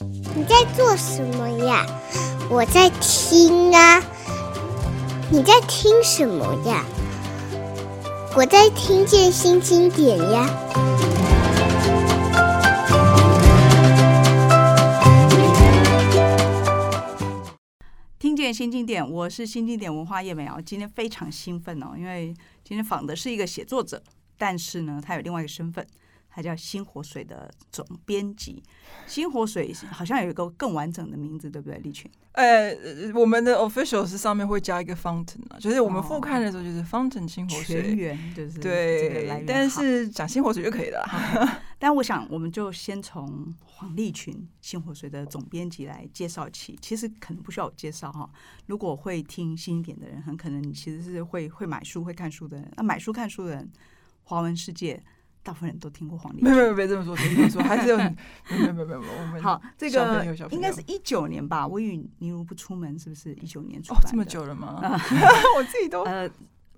你在做什么呀？我在听啊。你在听什么呀？我在听见新经典呀。听见新经典，我是新经典文化叶美瑶。今天非常兴奋哦，因为今天访的是一个写作者，但是呢，他有另外一个身份。他叫新火水的总编辑，新火水好像有一个更完整的名字，对不对？立群，呃，我们的 official 是上面会加一个 fountain 啊，就是我们副刊的时候就是 fountain 新活水，全员就是对，但是讲新火水就可以了。但我想，我们就先从黄立群新火水的总编辑来介绍起。其实可能不需要我介绍哈，如果会听新一点的人，很可能你其实是会会买书、会看书的人。那买书看书的人，华文世界。大部分人都听过黄立群，没有没有没这么说，别这么说，还是有没有没有没有我们好这个应该是一九年吧。我与你如不出门，是不是一九年出版？哦，这么久了吗？我自己都呃，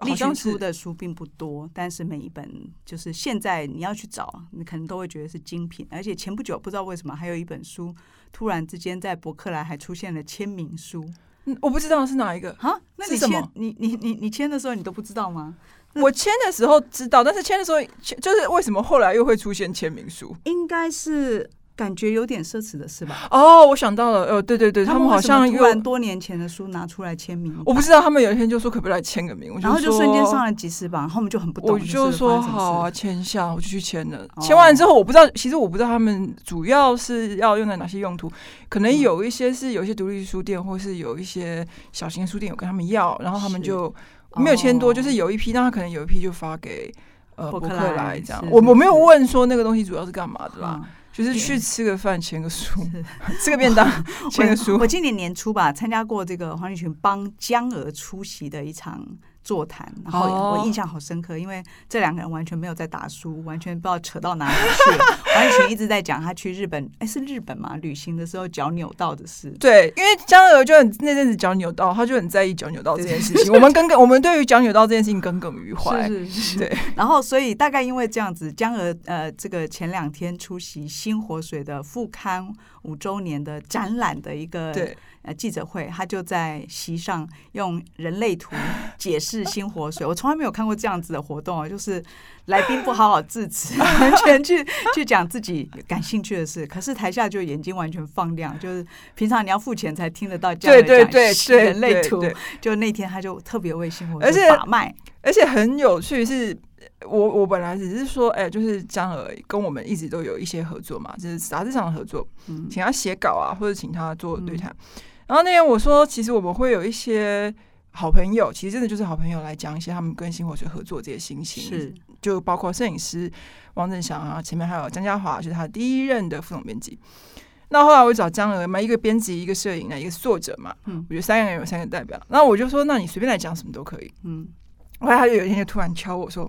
立群出的书并不多，但是每一本就是现在你要去找，你可能都会觉得是精品。而且前不久不知道为什么还有一本书，突然之间在博客来还出现了签名书。嗯，我不知道是哪一个啊？那你签你你你你签的时候你都不知道吗？我签的时候知道，但是签的时候就是为什么后来又会出现签名书？应该是感觉有点奢侈的是吧？哦，我想到了，呃，对对对，他们好像突然多年前的书拿出来签名，我不知道他们有一天就说可不可以来签个名，然后就瞬间上了几十榜，然后我们就很不懂，我就说好啊，签一下，我就去签了。签完之后，我不知道，其实我不知道他们主要是要用在哪些用途，可能有一些是有一些独立书店，或是有一些小型书店有跟他们要，然后他们就。没有签多，就是有一批，但他可能有一批就发给呃博客来这样。我我没有问说那个东西主要是干嘛的啦，就是去吃个饭，签个书，吃个便当，签个书。我今年年初吧，参加过这个黄立群帮江娥出席的一场。座谈，然后我印象好深刻，因为这两个人完全没有在打书，完全不知道扯到哪里去了。黄立群一直在讲他去日本，哎，是日本嘛？旅行的时候脚扭到的事。对，因为江鹅就很那阵子脚扭到，他就很在意脚扭到这件事情。我们耿耿，我们对于脚扭到这件事情耿耿于怀。是是是。对，然后所以大概因为这样子，江娥呃，这个前两天出席新活水的副刊五周年的展览的一个对。呃，记者会，他就在席上用人类图解释新活水。我从来没有看过这样子的活动，就是来宾不好好致辞，完全去去讲自己感兴趣的事，可是台下就眼睛完全放亮，就是平常你要付钱才听得到这样的讲。对对对，人类图。就那天他就特别为新活水把脉，而且很有趣是，我我本来只是说，哎，就是江鹅跟我们一直都有一些合作嘛，就是杂志上的合作，请他写稿啊，或者请他做对谈。然后那天我说，其实我们会有一些好朋友，其实真的就是好朋友来讲一些他们跟星火水合作这些心情，是就包括摄影师汪正祥啊，前面还有江嘉华，就是他第一任的副总编辑。那后来我找江娥嘛，一个编辑，一个摄影，一个作者嘛，嗯，我觉得三个人有三个代表。那我就说，那你随便来讲什么都可以，嗯。后来他就有一天就突然敲我说，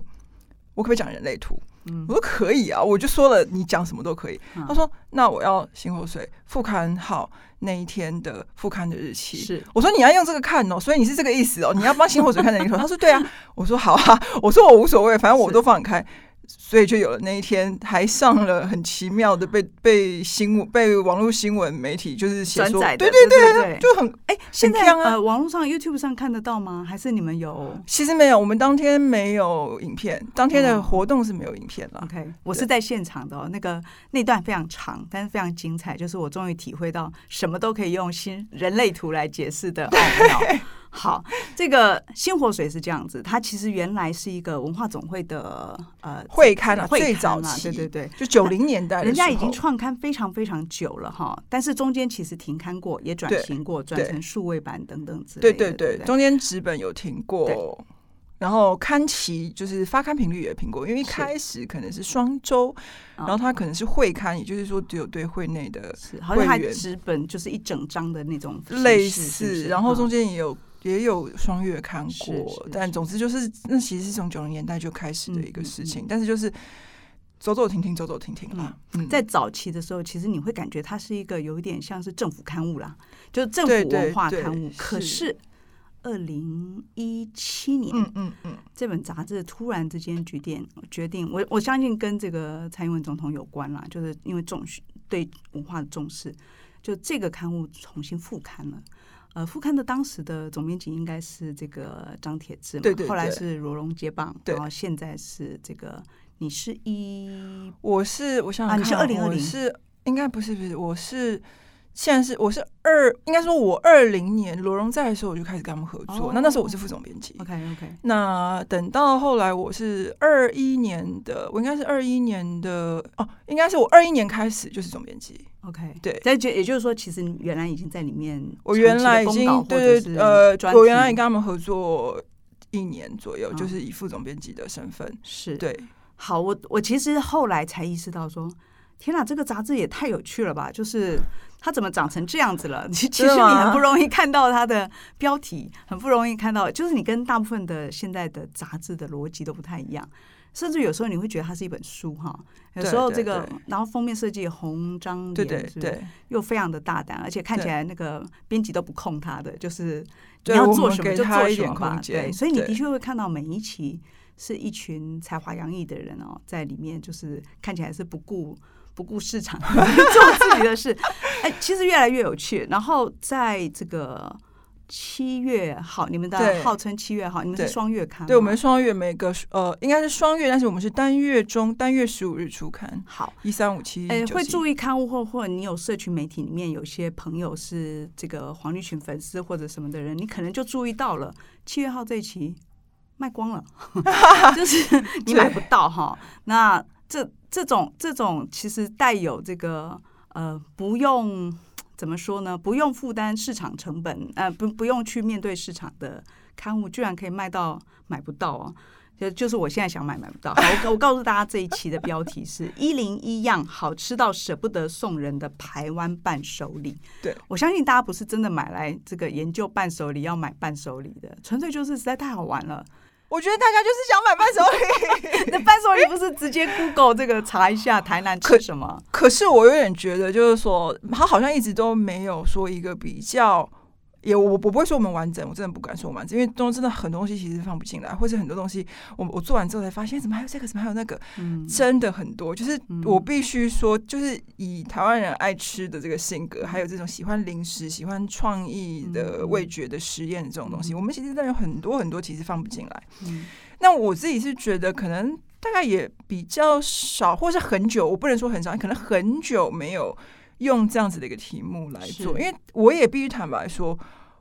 我可不可以讲人类图？嗯，我说可以啊，我就说了，你讲什么都可以。他说，那我要新火水复刊号。那一天的复刊的日期是，我说你要用这个看哦，所以你是这个意思哦，你要帮新火水看的那一头。他说对啊，我说好啊，我说我无所谓，反正我都放开。所以就有了那一天，还上了很奇妙的被被新闻被网络新闻媒体就是写说，对对对，就很哎，现在呃网络上 YouTube 上看得到吗？还是你们有？其实没有，我们当天没有影片，当天的活动是没有影片了。OK，我是在现场的哦，那个那段非常长，但是非常精彩，就是我终于体会到什么都可以用新人类图来解释的奥妙。好，这个星火水是这样子，它其实原来是一个文化总会的呃会刊啊，会最早期，对对对，就九零年代，人家已经创刊非常非常久了哈，但是中间其实停刊过，也转型过，转成数位版等等之类的，对对对，中间纸本有停过，然后刊期就是发刊频率也停过，因为一开始可能是双周，然后它可能是会刊，也就是说只有对会内的会员，纸本就是一整张的那种类似，然后中间也有。也有双月看过，但总之就是那其实是从九零年代就开始的一个事情，但是就是走走停停，走走停停嘛。嗯、在早期的时候，其实你会感觉它是一个有一点像是政府刊物啦，就是政府文化刊物。对对对，可是二零一七年，嗯嗯嗯，这本杂志突然之间决定决定，我我相信跟这个蔡英文总统有关啦，就是因为重对文化的重视，就这个刊物重新复刊了。呃，副刊的当时的总编辑应该是这个张铁志嘛，对对对，后来是罗荣接棒，然后现在是这个，你是一，我是我想想看，啊，你是二零二零，是应该不是不是，我是。现在是我是二，应该说我二零年罗荣在的时候，我就开始跟他们合作。Oh, 那那时候我是副总编辑。OK OK。那等到后来我是二一年的，我应该是二一年的哦，应该是我二一年开始就是总编辑。OK，对。但就也就是说，其实你原来已经在里面，我原来已经对对呃，我原来也跟他们合作一年左右，哦、就是以副总编辑的身份。是对。好，我我其实后来才意识到说，天哪，这个杂志也太有趣了吧！就是。它怎么长成这样子了？其实你很不容易看到它的标题，很不容易看到，就是你跟大部分的现在的杂志的逻辑都不太一样，甚至有时候你会觉得它是一本书哈。有时候这个，然后封面设计红章对对对，又非常的大胆，而且看起来那个编辑都不控它的，就是你要做什么就做什么吧。对，所以你的确会看到每一期是一群才华洋溢的人哦，在里面就是看起来是不顾。不顾市场，做自己的事，哎，其实越来越有趣。然后在这个七月号，你们的号称七月号，你们是双月刊，对，我们双月每个呃应该是双月，但是我们是单月中单月十五日出刊。好，一三五七，哎，会注意刊物或或者你有社群媒体里面有些朋友是这个黄立群粉丝或者什么的人，你可能就注意到了七月号这一期卖光了，就是你买不到哈。那这这种这种其实带有这个呃，不用怎么说呢？不用负担市场成本，呃，不不用去面对市场的刊物，居然可以卖到买不到哦。就就是我现在想买买不到。我我告诉大家这一期的标题是一零一样好吃到舍不得送人的台湾伴手礼。对，我相信大家不是真的买来这个研究伴手礼要买伴手礼的，纯粹就是实在太好玩了。我觉得大家就是想买伴手礼，那伴手礼不是直接 Google 这个查一下台南吃什么？可，可是我有点觉得，就是说他好像一直都没有说一个比较。也我我不会说我们完整，我真的不敢说我们完整，因为东真的很多东西其实放不进来，或者很多东西我我做完之后才发现，怎么还有这个，怎么还有那个，嗯、真的很多。就是我必须说，就是以台湾人爱吃的这个性格，还有这种喜欢零食、喜欢创意的味觉的实验这种东西，我们其实真的有很多很多其实放不进来。嗯、那我自己是觉得，可能大概也比较少，或是很久，我不能说很少，可能很久没有。用这样子的一个题目来做，因为我也必须坦白说，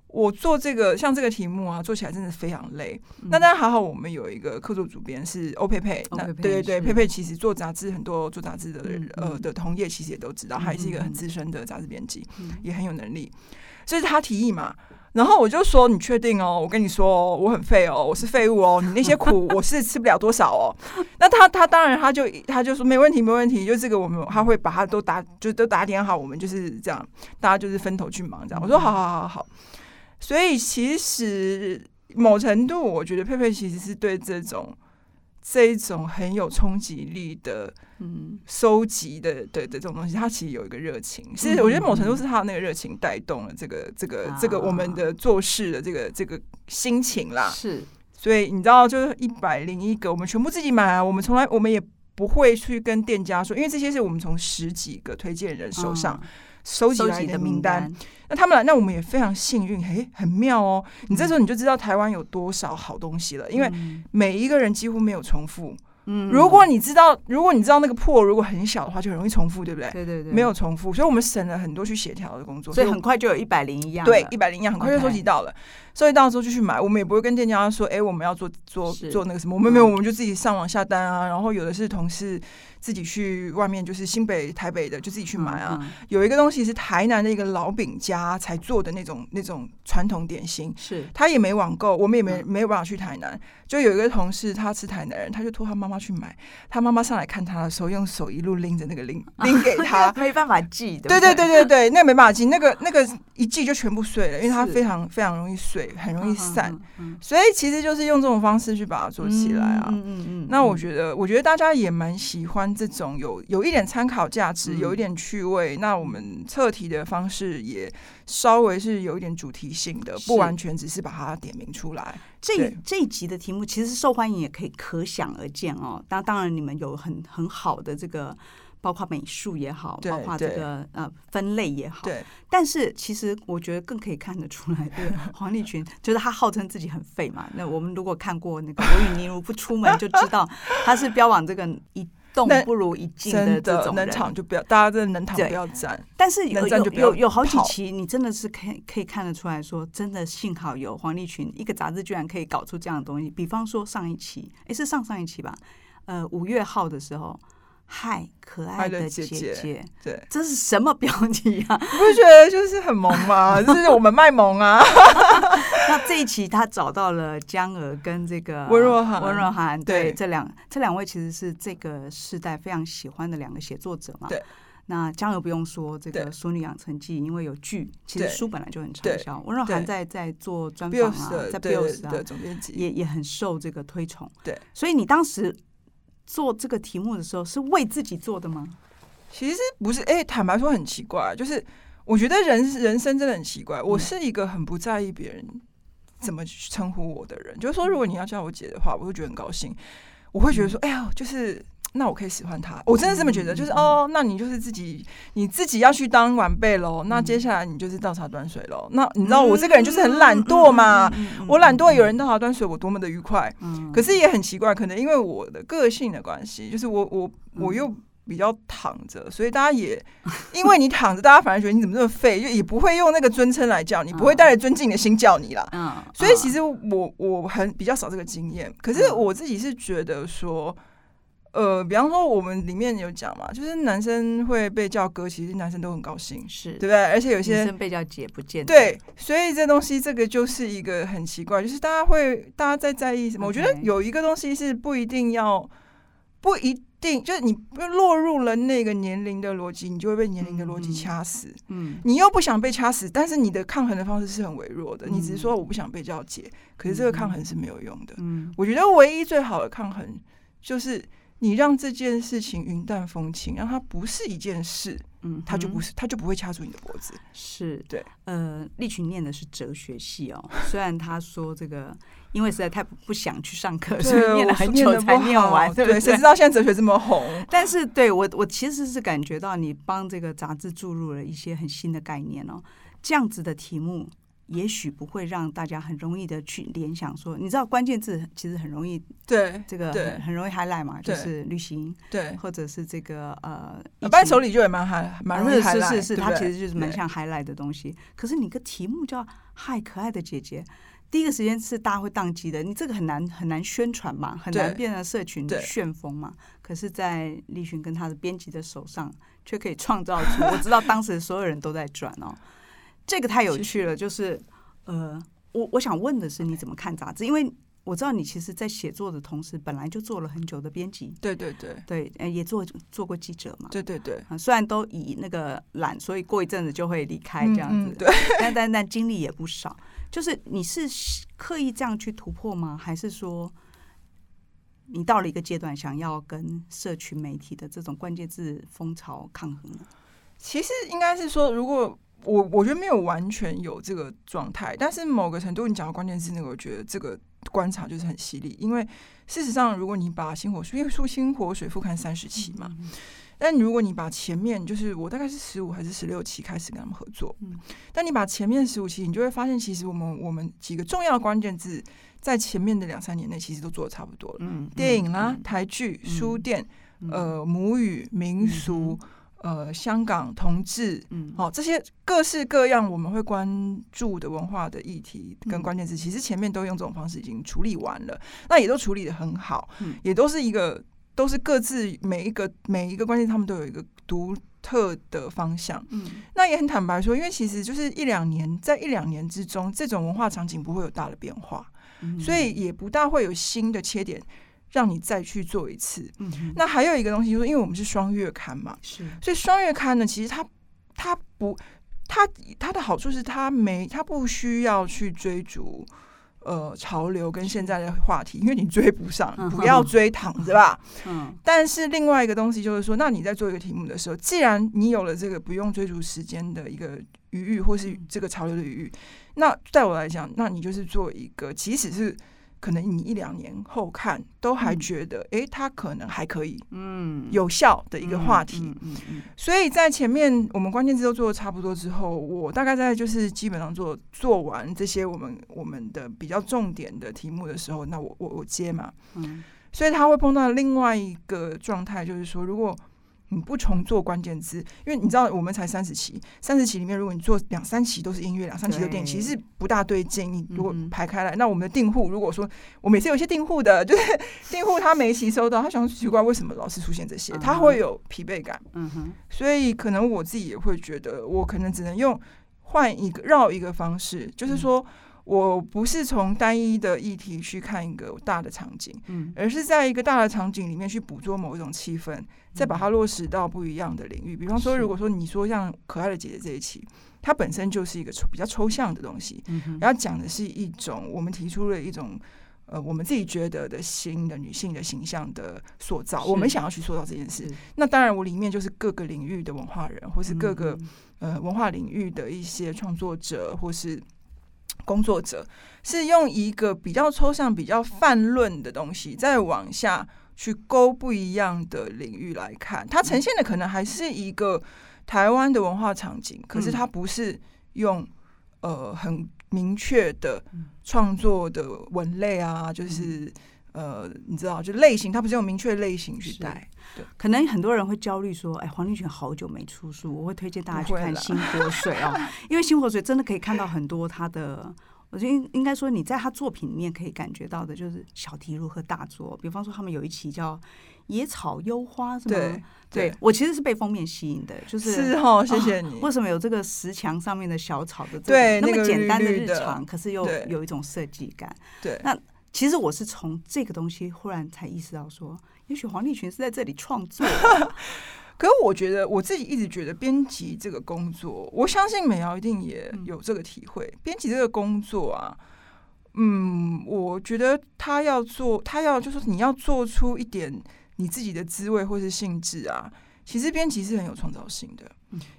我做这个像这个题目啊，做起来真的非常累。嗯、那当然还好，我们有一个客座主编是欧佩佩，那对对对，佩佩其实做杂志很多做杂志的呃的同业其实也都知道，他也是一个很资深的杂志编辑，嗯、也很有能力，所以他提议嘛。然后我就说：“你确定哦？我跟你说，我很废哦，我是废物哦。你那些苦，我是吃不了多少哦。那他他当然他就他就说没问题没问题，就这个我们他会把它都打就都打点好，我们就是这样，大家就是分头去忙这样。我说好好好好好。所以其实某程度，我觉得佩佩其实是对这种。”这一种很有冲击力的，嗯，收集的的的这种东西，它其实有一个热情，是我觉得某程度是他的那个热情带动了这个这个这个我们的做事的这个这个心情啦。是，所以你知道，就是一百零一个，我们全部自己买啊，我们从来我们也不会去跟店家说，因为这些是我们从十几个推荐人手上。收集来的名单，那他们来，那我们也非常幸运，嘿，很妙哦。你这时候你就知道台湾有多少好东西了，因为每一个人几乎没有重复。嗯，如果你知道，如果你知道那个破如果很小的话，就很容易重复，对不对？对对对，没有重复，所以我们省了很多去协调的工作，所以很快就有一百零一样。对，一百零一样，很快就收集到了。所以到时候就去买，我们也不会跟店家说，哎，我们要做做做那个什么，我们没有，我们就自己上网下单啊。然后有的是同事。自己去外面，就是新北、台北的，就自己去买啊。嗯嗯、有一个东西是台南的一个老饼家才做的那种那种传统点心，是他也没网购，我们也没、嗯、没有办法去台南。就有一个同事，他是台南人，他就托他妈妈去买。他妈妈上来看他的时候，用手一路拎着那个拎拎给他，没办法寄的。对对对对对，那个没办法寄，那个那个一寄就全部碎了，因为它非常非常容易碎，很容易散。所以其实就是用这种方式去把它做起来啊。嗯嗯嗯嗯、那我觉得，我觉得大家也蛮喜欢。这种有有一点参考价值，有一点趣味，嗯、那我们测题的方式也稍微是有一点主题性的，不完全只是把它点名出来。这这一集的题目其实受欢迎，也可以可想而知哦。当当然，你们有很很好的这个包括美术也好，包括这个呃分类也好。对。但是其实我觉得更可以看得出来，对 黄立群就是他号称自己很废嘛。那我们如果看过那个《我与你如不出门》，就知道他是标榜这个一动不如一静的这种人。能躺就不要，大家真的能躺不要站。但是有有有有好几期，你真的是可以可以看得出来说，真的幸好有黄立群一个杂志，居然可以搞出这样的东西。比方说上一期，哎，是上上一期吧？呃，五月号的时候。嗨，可爱的姐姐，姐姐对，这是什么标题啊？你不觉得就是很萌吗？就是我们卖萌啊。那这一期他找到了江娥跟这个温若涵，温若涵，对，对这两这两位其实是这个世代非常喜欢的两个写作者嘛。对，那江娥不用说，这个《淑女养成记》因为有剧，其实书本来就很畅销。温若涵在在做专访啊，在 BIOS 啊，也也很受这个推崇。对，所以你当时。做这个题目的时候是为自己做的吗？其实不是，哎、欸，坦白说很奇怪，就是我觉得人人生真的很奇怪。我是一个很不在意别人怎么称呼我的人，就是说，如果你要叫我姐的话，我会觉得很高兴，我会觉得说，哎呀，就是。那我可以喜欢他，我真的这么觉得，就是哦，那你就是自己，你自己要去当晚辈喽。那接下来你就是倒茶端水喽。那你知道我这个人就是很懒惰嘛，我懒惰，有人倒茶端水，我多么的愉快。可是也很奇怪，可能因为我的个性的关系，就是我我我又比较躺着，所以大家也因为你躺着，大家反而觉得你怎么这么废，就也不会用那个尊称来叫你，不会带着尊敬的心叫你啦。所以其实我我很比较少这个经验，可是我自己是觉得说。呃，比方说我们里面有讲嘛，就是男生会被叫哥，其实男生都很高兴，是对不对？而且有些被叫姐不见得。对，所以这东西这个就是一个很奇怪，就是大家会大家在在意什么我觉得有一个东西是不一定要，不一定就是你落入了那个年龄的逻辑，你就会被年龄的逻辑掐死。嗯，你又不想被掐死，但是你的抗衡的方式是很微弱的，嗯、你只是说我不想被叫姐，可是这个抗衡是没有用的。嗯，我觉得唯一最好的抗衡就是。你让这件事情云淡风轻，让它不是一件事，嗯，它就不是，它就不会掐住你的脖子。是对，呃，立群念的是哲学系哦，虽然他说这个，因为实在太不想去上课，所以念了很久才念完，对不对？谁知道现在哲学这么红？但是，对我，我其实是感觉到你帮这个杂志注入了一些很新的概念哦，这样子的题目。也许不会让大家很容易的去联想说，你知道关键字其实很容易，对这个很很容易 highlight 嘛，就是旅行，对，或者是这个呃，伴手礼就也蛮 high，蛮容易 highlight，是是是，它其实就是蛮像 highlight 的东西。可是你个题目叫“嗨，可爱的姐姐”，第一个时间是大家会宕机的，你这个很难很难宣传嘛，很难变成社群的旋风嘛。可是，在立群跟他的编辑的手上，却可以创造出，我知道当时所有人都在转哦。这个太有趣了，就是呃，我我想问的是，你怎么看杂志？因为我知道你其实，在写作的同时，本来就做了很久的编辑，对对对对，也做做过记者嘛，对对对。虽然都以那个懒，所以过一阵子就会离开这样子，嗯嗯对。但但但经历也不少。就是你是刻意这样去突破吗？还是说你到了一个阶段，想要跟社群媒体的这种关键字风潮抗衡呢？其实应该是说，如果我我觉得没有完全有这个状态，但是某个程度你讲的关键字那个，我觉得这个观察就是很犀利。因为事实上，如果你把星火水，因为说星火水复刊三十期嘛，但如果你把前面就是我大概是十五还是十六期开始跟他们合作，但你把前面十五期，你就会发现，其实我们我们几个重要的关键字在前面的两三年内其实都做的差不多了。嗯，电影啦、台剧、书店、呃，母语、民俗。呃，香港同志，嗯，哦，这些各式各样我们会关注的文化的议题跟关键字，其实前面都用这种方式已经处理完了，那也都处理的很好，也都是一个，都是各自每一个每一个关键，他们都有一个独特的方向，嗯，那也很坦白说，因为其实就是一两年，在一两年之中，这种文化场景不会有大的变化，所以也不大会有新的切点。让你再去做一次。嗯，那还有一个东西，就是因为我们是双月刊嘛，是，所以双月刊呢，其实它它不，它它的好处是它没，它不需要去追逐呃潮流跟现在的话题，因为你追不上，不要追躺着吧。嗯，但是另外一个东西就是说，那你在做一个题目的时候，既然你有了这个不用追逐时间的一个余裕，或是这个潮流的余裕，那在我来讲，那你就是做一个，即使是。可能你一两年后看，都还觉得，哎、嗯，它可能还可以，嗯，有效的一个话题。嗯嗯嗯、所以在前面我们关键字都做的差不多之后，我大概在就是基本上做做完这些我们我们的比较重点的题目的时候，那我我我接嘛。嗯，所以他会碰到另外一个状态，就是说如果。你不重做关键字，因为你知道我们才三十期，三十期里面如果你做两三期都是音乐，两三期都电影，其实是不大对劲。你如果排开来，嗯、那我们的订户如果说我每次有一些订户的，就是订户他每一期收到，他想奇怪为什么老是出现这些，他会有疲惫感。嗯哼，所以可能我自己也会觉得，我可能只能用换一个绕一个方式，就是说。嗯我不是从单一的议题去看一个大的场景，嗯，而是在一个大的场景里面去捕捉某一种气氛，再把它落实到不一样的领域。比方说，如果说你说像可爱的姐姐这一期，它本身就是一个抽比较抽象的东西，然后讲的是一种我们提出了一种呃我们自己觉得的新的女性的形象的塑造，我们想要去塑造这件事。那当然，我里面就是各个领域的文化人，或是各个呃文化领域的一些创作者，或是。工作者是用一个比较抽象、比较泛论的东西，再往下去勾不一样的领域来看，它呈现的可能还是一个台湾的文化场景，可是它不是用呃很明确的创作的文类啊，就是呃你知道，就类型，它不是有明确类型去带。对，可能很多人会焦虑说：“哎，黄立群好久没出书，我会推荐大家去看《新火水》哦，因为《新火水》真的可以看到很多他的，我觉得应应该说你在他作品里面可以感觉到的，就是小题如何大做。比方说，他们有一期叫《野草幽花》，是吗？对，对我其实是被封面吸引的，就是是哦，谢谢你。为什么有这个石墙上面的小草的对那么简单的日常，可是又有一种设计感？对，那其实我是从这个东西忽然才意识到说。也许黄立群是在这里创作，可是我觉得我自己一直觉得编辑这个工作，我相信美瑶一定也有这个体会。编辑这个工作啊，嗯，我觉得他要做，他要就是你要做出一点你自己的滋味或是性质啊。其实编辑是很有创造性的，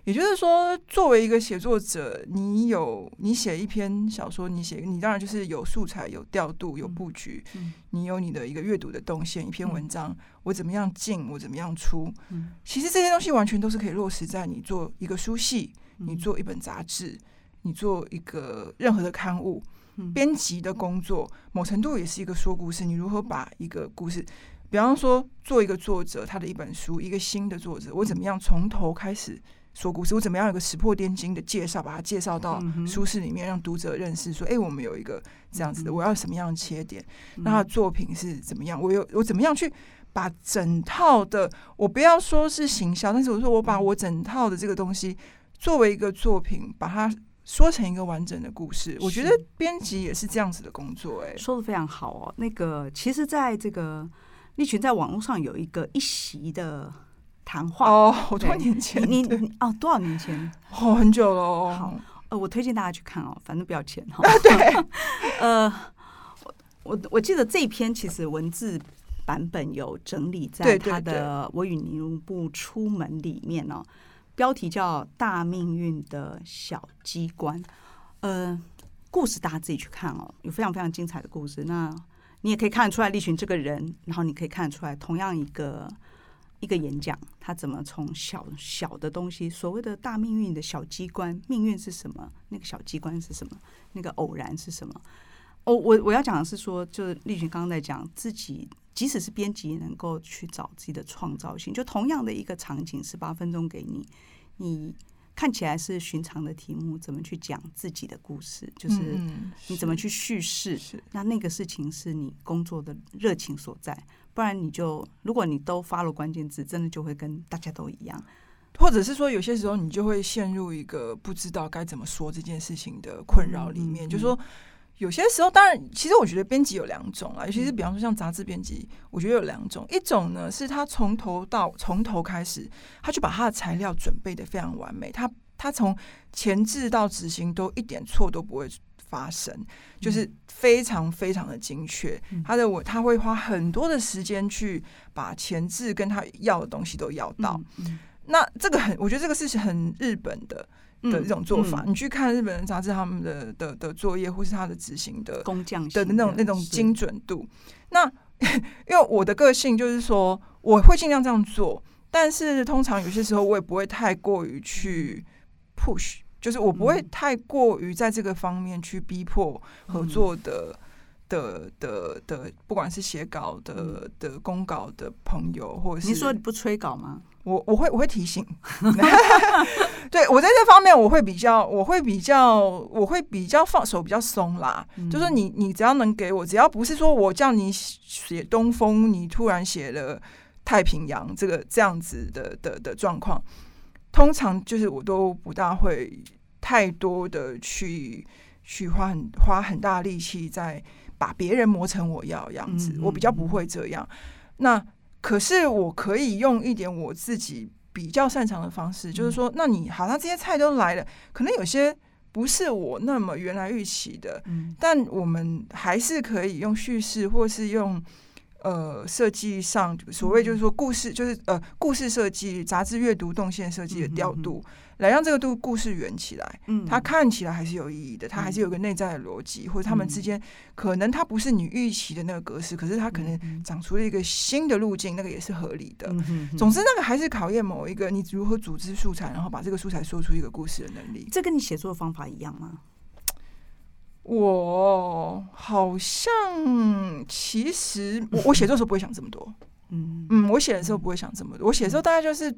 也就是说，作为一个写作者，你有你写一篇小说，你写你当然就是有素材、有调度、有布局，你有你的一个阅读的动线。一篇文章，我怎么样进，我怎么样出，其实这些东西完全都是可以落实在你做一个书系，你做一本杂志，你做一个任何的刊物，编辑的工作，某程度也是一个说故事。你如何把一个故事。比方说，做一个作者，他的一本书，一个新的作者，我怎么样从头开始说故事？我怎么样有个石破天惊的介绍，把它介绍到书市里面，让读者认识，说，哎，我们有一个这样子的，我要什么样的切点？那他的作品是怎么样？我有我怎么样去把整套的，我不要说是行销，但是我说我把我整套的这个东西作为一个作品，把它说成一个完整的故事。我觉得编辑也是这样子的工作。哎，说的非常好哦。那个，其实在这个。立群在网络上有一个一席的谈话哦，好多年前，你你哦，多少年前？哦，很久了哦。好，呃，我推荐大家去看哦，反正不要钱哈。对，呃，我我记得这一篇其实文字版本有整理在他的《我与尼伦不出门》里面哦，标题叫《大命运的小机关》。呃，故事大家自己去看哦，有非常非常精彩的故事。那你也可以看得出来立群这个人，然后你可以看得出来，同样一个一个演讲，他怎么从小小的东西，所谓的大命运的小机关，命运是什么？那个小机关是什么？那个偶然是什么？哦，我我要讲的是说，就是立群刚刚在讲自己，即使是编辑，能够去找自己的创造性。就同样的一个场景，十八分钟给你，你。看起来是寻常的题目，怎么去讲自己的故事？就是你怎么去叙事？那那个事情是你工作的热情所在，不然你就如果你都发了关键字，真的就会跟大家都一样，或者是说有些时候你就会陷入一个不知道该怎么说这件事情的困扰里面，就是说。有些时候，当然，其实我觉得编辑有两种啊，尤其是比方说像杂志编辑，我觉得有两种。一种呢是他从头到从头开始，他就把他的材料准备的非常完美，他他从前置到执行都一点错都不会发生，就是非常非常的精确。他的我他会花很多的时间去把前置跟他要的东西都要到。那这个很，我觉得这个事情很日本的的一种做法。你去看日本人杂志，他们的的的作业或是他的执行的工匠的那种那种精准度。那 因为我的个性就是说，我会尽量这样做，但是通常有些时候我也不会太过于去 push，就是我不会太过于在这个方面去逼迫合作的。嗯的的的，不管是写稿的的公稿的朋友，或者是你说你不催稿吗？我我会我会提醒，对我在这方面我会比较我会比较我会比较放手比较松啦。嗯、就是你你只要能给我，只要不是说我叫你写东风，你突然写了太平洋这个这样子的的的状况，通常就是我都不大会太多的去去花很花很大力气在。把别人磨成我要样子，我比较不会这样。那可是我可以用一点我自己比较擅长的方式，就是说，那你好像这些菜都来了，可能有些不是我那么原来预期的，但我们还是可以用叙事，或是用。呃，设计上所谓就是说故事，就是呃故事设计、杂志阅读动线设计的调度，来让这个度故事圆起来。嗯，它看起来还是有意义的，它还是有个内在的逻辑，或者他们之间可能它不是你预期的那个格式，可是它可能长出了一个新的路径，那个也是合理的。总之，那个还是考验某一个你如何组织素材，然后把这个素材说出一个故事的能力。这跟你写作的方法一样吗？我好像其实我 我写作的时候不会想这么多，嗯。嗯，我写的时候不会想这么多，我写的时候大概就是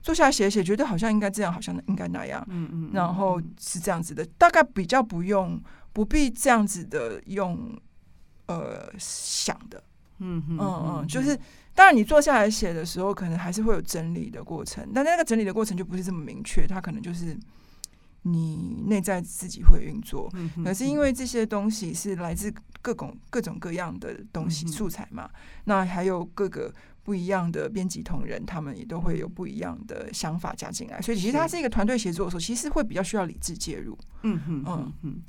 坐下来写写，觉得好像应该这样，好像应该那样，嗯嗯，然后是这样子的，大概比较不用不必这样子的用呃想的，嗯嗯嗯，就是当然你坐下来写的时候，可能还是会有整理的过程，但那个整理的过程就不是这么明确，它可能就是。你内在自己会运作，可是因为这些东西是来自各种各种各样的东西素材嘛，那还有各个不一样的编辑同仁，他们也都会有不一样的想法加进来，所以其实它是一个团队协作的时候，其实会比较需要理智介入。嗯嗯嗯嗯，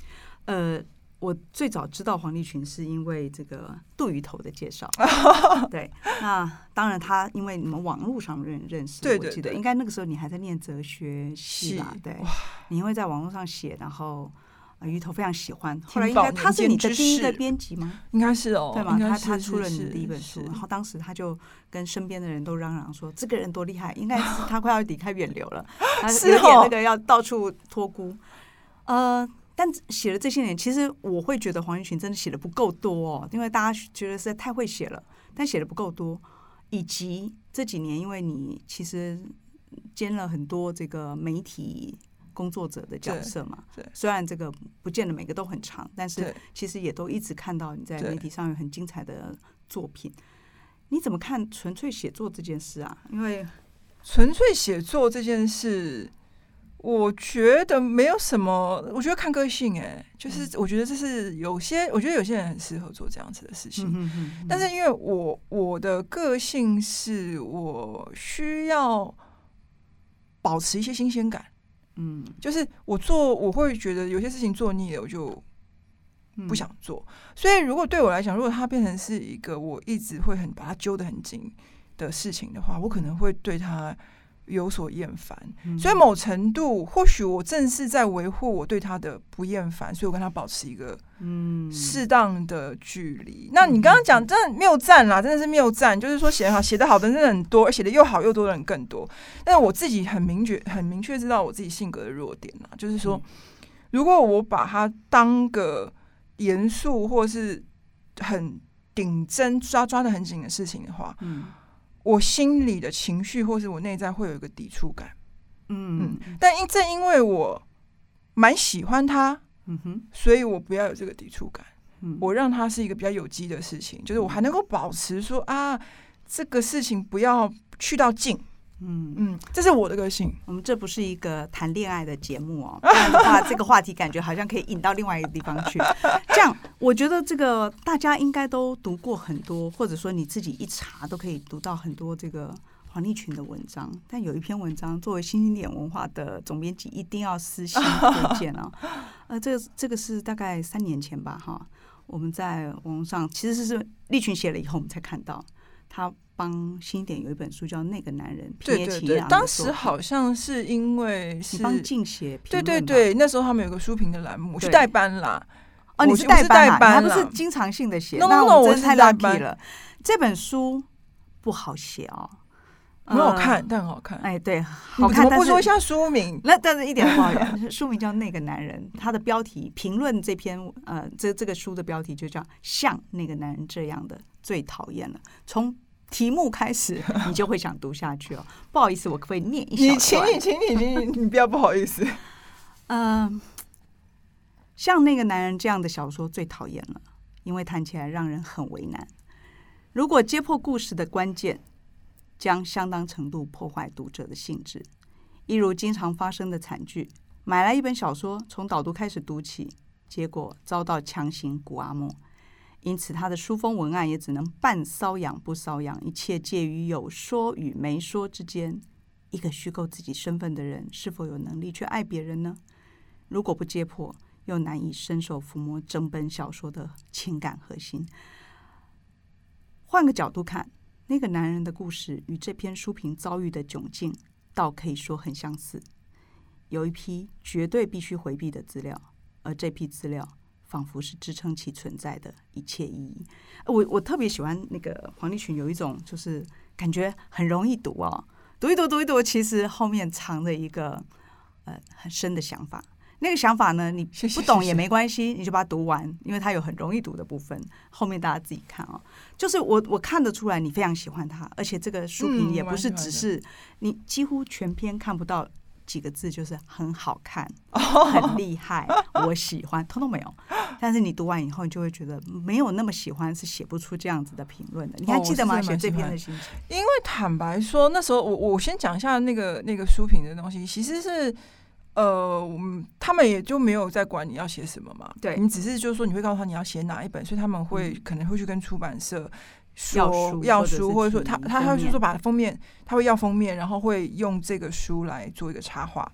呃。我最早知道黄立群是因为这个杜鱼头的介绍，对，那当然他因为你们网络上认认识，我记得应该那个时候你还在念哲学系吧？对，你因为在网络上写，然后鱼头非常喜欢，后来应该他是你的第一个编辑吗？应该是哦，对吗？他他出了你的第一本书，然后当时他就跟身边的人都嚷嚷说，这个人多厉害，应该是 他快要离开远流了，他有点那个要到处托孤，呃。但写了这些年，其实我会觉得黄玉群真的写的不够多哦，因为大家觉得实在太会写了，但写的不够多。以及这几年，因为你其实兼了很多这个媒体工作者的角色嘛，虽然这个不见得每个都很长，但是其实也都一直看到你在媒体上有很精彩的作品。你怎么看纯粹写作这件事啊？因为纯粹写作这件事。我觉得没有什么，我觉得看个性哎、欸，就是我觉得这是有些，我觉得有些人很适合做这样子的事情，但是因为我我的个性是我需要保持一些新鲜感，嗯，就是我做我会觉得有些事情做腻了，我就不想做，嗯、所以如果对我来讲，如果它变成是一个我一直会很把它揪得很紧的事情的话，我可能会对它。有所厌烦，所以某程度或许我正是在维护我对他的不厌烦，所以我跟他保持一个嗯适当的距离。那你刚刚讲真的谬赞啦，真的是谬赞，就是说写得好写的好的人很多，写的又好又多的人更多。但是我自己很明确很明确知道我自己性格的弱点啦，就是说如果我把它当个严肃或是很顶针抓抓的很紧的事情的话，嗯。我心里的情绪，或是我内在会有一个抵触感，嗯嗯，但因正因为我蛮喜欢他，嗯哼，所以我不要有这个抵触感，嗯，我让他是一个比较有机的事情，就是我还能够保持说啊，这个事情不要去到尽。嗯嗯，这是我的个性。我们这不是一个谈恋爱的节目哦，不然的话，这个话题感觉好像可以引到另外一个地方去。这样，我觉得这个大家应该都读过很多，或者说你自己一查都可以读到很多这个黄立群的文章。但有一篇文章，作为新经典文化的总编辑，一定要私信推荐啊。呃，这个这个是大概三年前吧，哈，我们在网络上其实是立群写了以后，我们才看到。他帮新点有一本书叫《那个男人》，对对对，当时好像是因为是帮静写，对对对，那时候他们有个书评的栏目，我去代班啦。哦，你是代班，他不是经常性的写。那我真的太 lucky 了。这本书不好写哦。很好看，但很好看。哎，对，好看。我不说一下书名，那但是一点不好看。书名叫《那个男人》，他的标题评论这篇呃，这这个书的标题就叫“像那个男人这样的最讨厌了”。从题目开始，你就会想读下去哦。不好意思，我可不可以念一下？你请你，请你，请你，你不要不好意思。嗯，像那个男人这样的小说最讨厌了，因为谈起来让人很为难。如果揭破故事的关键，将相当程度破坏读者的兴致，一如经常发生的惨剧：买来一本小说，从导读开始读起，结果遭到强行古阿莫，因此他的书封文案也只能半搔痒不搔痒，一切介于有说与没说之间。一个虚构自己身份的人，是否有能力去爱别人呢？如果不揭破，又难以伸手抚摸整本小说的情感核心。换个角度看。那个男人的故事与这篇书评遭遇的窘境，倒可以说很相似。有一批绝对必须回避的资料，而这批资料仿佛是支撑其存在的一切意义。我我特别喜欢那个黄立群，有一种就是感觉很容易读哦，读一读读一读，其实后面藏着一个呃很深的想法。那个想法呢，你不懂也没关系，你就把它读完，因为它有很容易读的部分。后面大家自己看啊、哦，就是我我看得出来你非常喜欢它，而且这个书评也不是只是你几乎全篇看不到几个字，就是很好看、很厉害、我喜欢，通通没有。但是你读完以后，你就会觉得没有那么喜欢，是写不出这样子的评论的。你还记得吗？写这篇的心情？因为坦白说，那时候我我先讲一下那个那个书评的东西，其实是。呃，我们他们也就没有在管你要写什么嘛。对，你只是就是说你会告诉他你要写哪一本，所以他们会、嗯、可能会去跟出版社说要书，或者说他他他会去说把封面，他会要封面，然后会用这个书来做一个插画。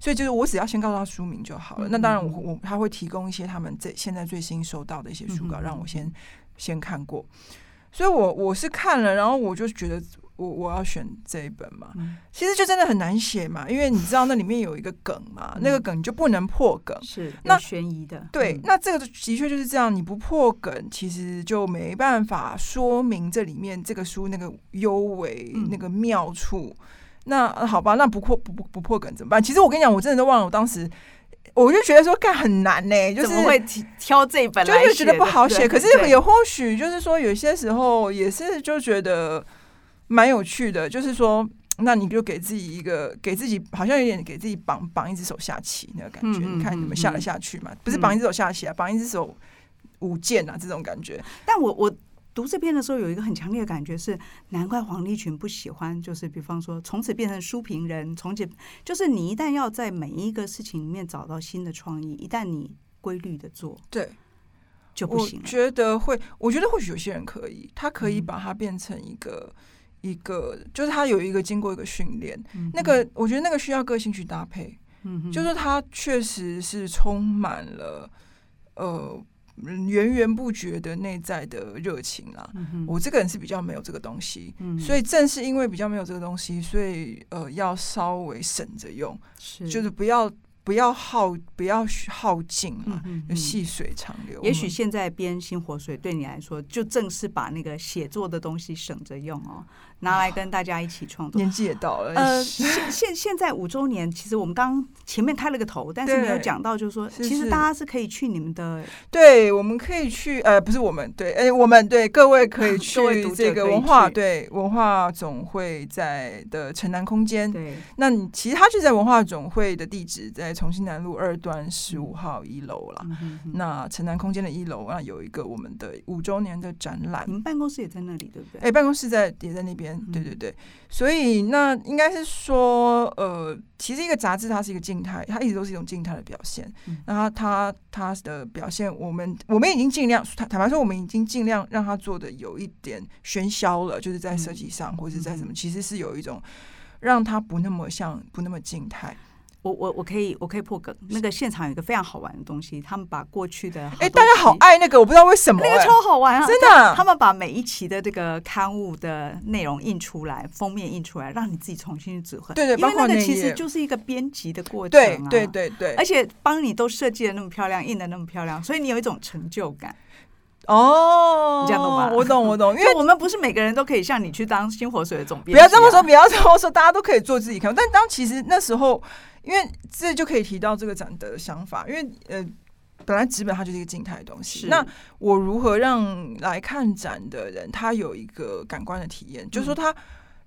所以就是我只要先告诉他书名就好了。嗯、那当然我我他会提供一些他们这现在最新收到的一些书稿，嗯、让我先先看过。所以我我是看了，然后我就觉得。我我要选这一本嘛，嗯、其实就真的很难写嘛，因为你知道那里面有一个梗嘛，嗯、那个梗你就不能破梗，是那悬疑的。对，嗯、那这个的确就是这样，你不破梗，其实就没办法说明这里面这个书那个幽微、嗯、那个妙处。那好吧，那不破不不不破梗怎么办？其实我跟你讲，我真的都忘了，我当时我就觉得说，干很难呢、欸，就是会挑这一本来，就是觉得不好写。可是也或许就是说，有些时候也是就觉得。蛮有趣的，就是说，那你就给自己一个，给自己好像有点给自己绑绑一只手下棋那个感觉，嗯、你看你们下得下去嘛？嗯、不是绑一只手下棋啊，绑一只手舞剑啊，这种感觉。但我我读这篇的时候，有一个很强烈的感觉是，难怪黄立群不喜欢，就是比方说从此变成书评人，从此就是你一旦要在每一个事情里面找到新的创意，一旦你规律的做，对，就不行。我觉得会，我觉得或许有些人可以，他可以把它变成一个。一个就是他有一个经过一个训练，嗯、那个我觉得那个需要个性去搭配，嗯、就是他确实是充满了呃源源不绝的内在的热情啦。嗯、我这个人是比较没有这个东西，嗯、所以正是因为比较没有这个东西，所以呃要稍微省着用，是就是不要。不要耗，不要耗尽啊！就细水长流。也许现在编新活水对你来说，就正是把那个写作的东西省着用哦，拿来跟大家一起创作。年纪也到了，呃，现 现现在五周年，其实我们刚前面开了个头，但是没有 讲到，就是说，其实大家是可以去你们的，对，我们可以去，呃，不是我们，对，哎，我们对各位可以 去这个文化，对，文化总会在的城南空间。对，那你其实他就在文化总会的地址在。重庆南路二段十五号一楼了。那城南空间的一楼啊，有一个我们的五周年的展览。你们办公室也在那里，对不对？哎、欸，办公室在也在那边。嗯、对对对，所以那应该是说，呃，其实一个杂志它是一个静态，它一直都是一种静态的表现。嗯、那它它它的表现，我们我们已经尽量坦坦白说，我们已经尽量让它做的有一点喧嚣了，就是在设计上、嗯、或者是在什么，其实是有一种让它不那么像不那么静态。我我我可以我可以破梗，那个现场有一个非常好玩的东西，他们把过去的哎、欸，大家好爱那个，我不知道为什么、欸，那个超好玩啊，真的、啊。他们把每一期的这个刊物的内容印出来，封面印出来，让你自己重新去组合。对对，因为那个其实就是一个编辑的过程、啊，对对对对，而且帮你都设计的那么漂亮，印的那么漂亮，所以你有一种成就感。哦，你这样懂吗？我懂，我懂，因为我们不是每个人都可以像你去当新火水的总编、啊。不要这么说，不要这么说，大家都可以做自己看。但当其实那时候。因为这就可以提到这个展的想法，因为呃，本来纸本它就是一个静态的东西。那我如何让来看展的人他有一个感官的体验？嗯、就是说他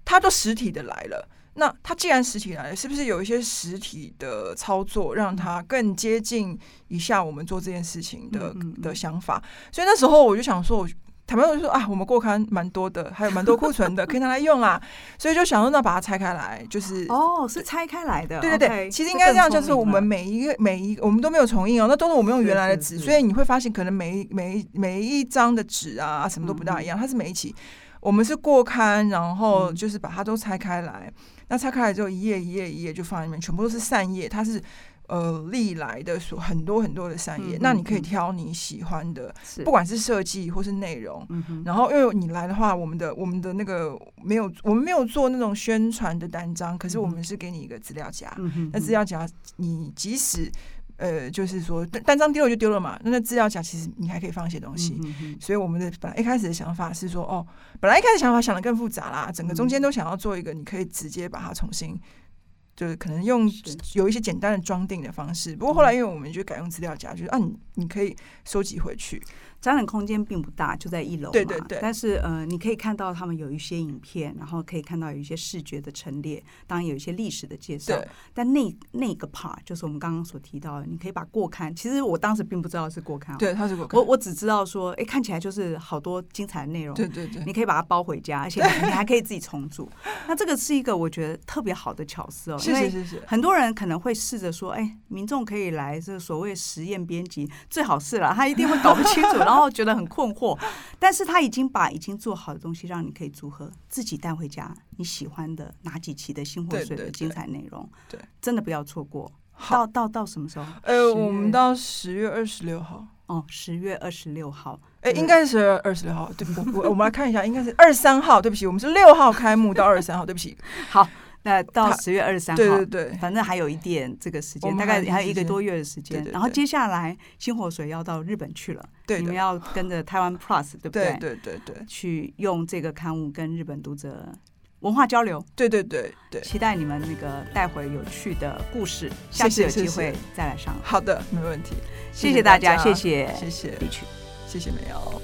他都实体的来了，那它既然实体来了，是不是有一些实体的操作，让它更接近一下我们做这件事情的、嗯、的想法？所以那时候我就想说，我。他们就说啊，我们过刊蛮多的，还有蛮多库存的，可以拿来用啊。所以就想说，那把它拆开来，就是哦，是拆开来的。对对对，okay, 其实应该这样，就是我们每一个每一个，我们都没有重印哦，那都是我们用原来的纸，所以你会发现，可能每一每一每一张的纸啊，什么都不大一样。嗯、它是每一期，我们是过刊，然后就是把它都拆开来。嗯、那拆开来之后，一页一页一页就放在里面，全部都是扇叶，它是。呃，历来的所很多很多的扇叶，嗯、那你可以挑你喜欢的，不管是设计或是内容。然后，因为你来的话，我们的我们的那个没有，我们没有做那种宣传的单张，可是我们是给你一个资料夹。嗯、那资料夹，你即使呃，就是说单张丢了就丢了嘛，那那资料夹其实你还可以放一些东西。嗯、所以我们的本来一开始的想法是说，哦，本来一开始想法想的更复杂啦，整个中间都想要做一个，你可以直接把它重新。就是可能用有一些简单的装订的方式，不过后来因为我们就改用资料夹，就是啊，你你可以收集回去。展览空间并不大，就在一楼嘛。对对对。但是呃，你可以看到他们有一些影片，然后可以看到有一些视觉的陈列，当然有一些历史的介绍。对。但那那个 part 就是我们刚刚所提到的，你可以把过刊。其实我当时并不知道是过刊。对，它是过刊。我我只知道说，哎，看起来就是好多精彩的内容。对对对。你可以把它包回家，而且你 还可以自己重组。那这个是一个我觉得特别好的巧思哦。是是是是。很多人可能会试着说，哎，民众可以来这所谓实验编辑，最好是了，他一定会搞不清楚，然后觉得很困。惑，但是他已经把已经做好的东西让你可以组合，自己带回家。你喜欢的哪几期的新活水的精彩内容？对，真的不要错过。到到到什么时候？呃，我们到十月二十六号。哦，十月二十六号。哎，应该是十月二十六号。对不，我我们来看一下，应该是二十三号。对不起，我们是六号开幕到二十三号。对不起，好。那到十月二十三号，对对对，反正还有一点这个时间，大概还有一个多月的时间。对对对，然后接下来星火水要到日本去了，对，你们要跟着台湾 Plus，对不对？对对对对，去用这个刊物跟日本读者文化交流。对对对对，期待你们那个带回有趣的故事，下次有机会再来上。好的，没问题。谢谢大家，谢谢谢谢李曲，谢谢美瑶。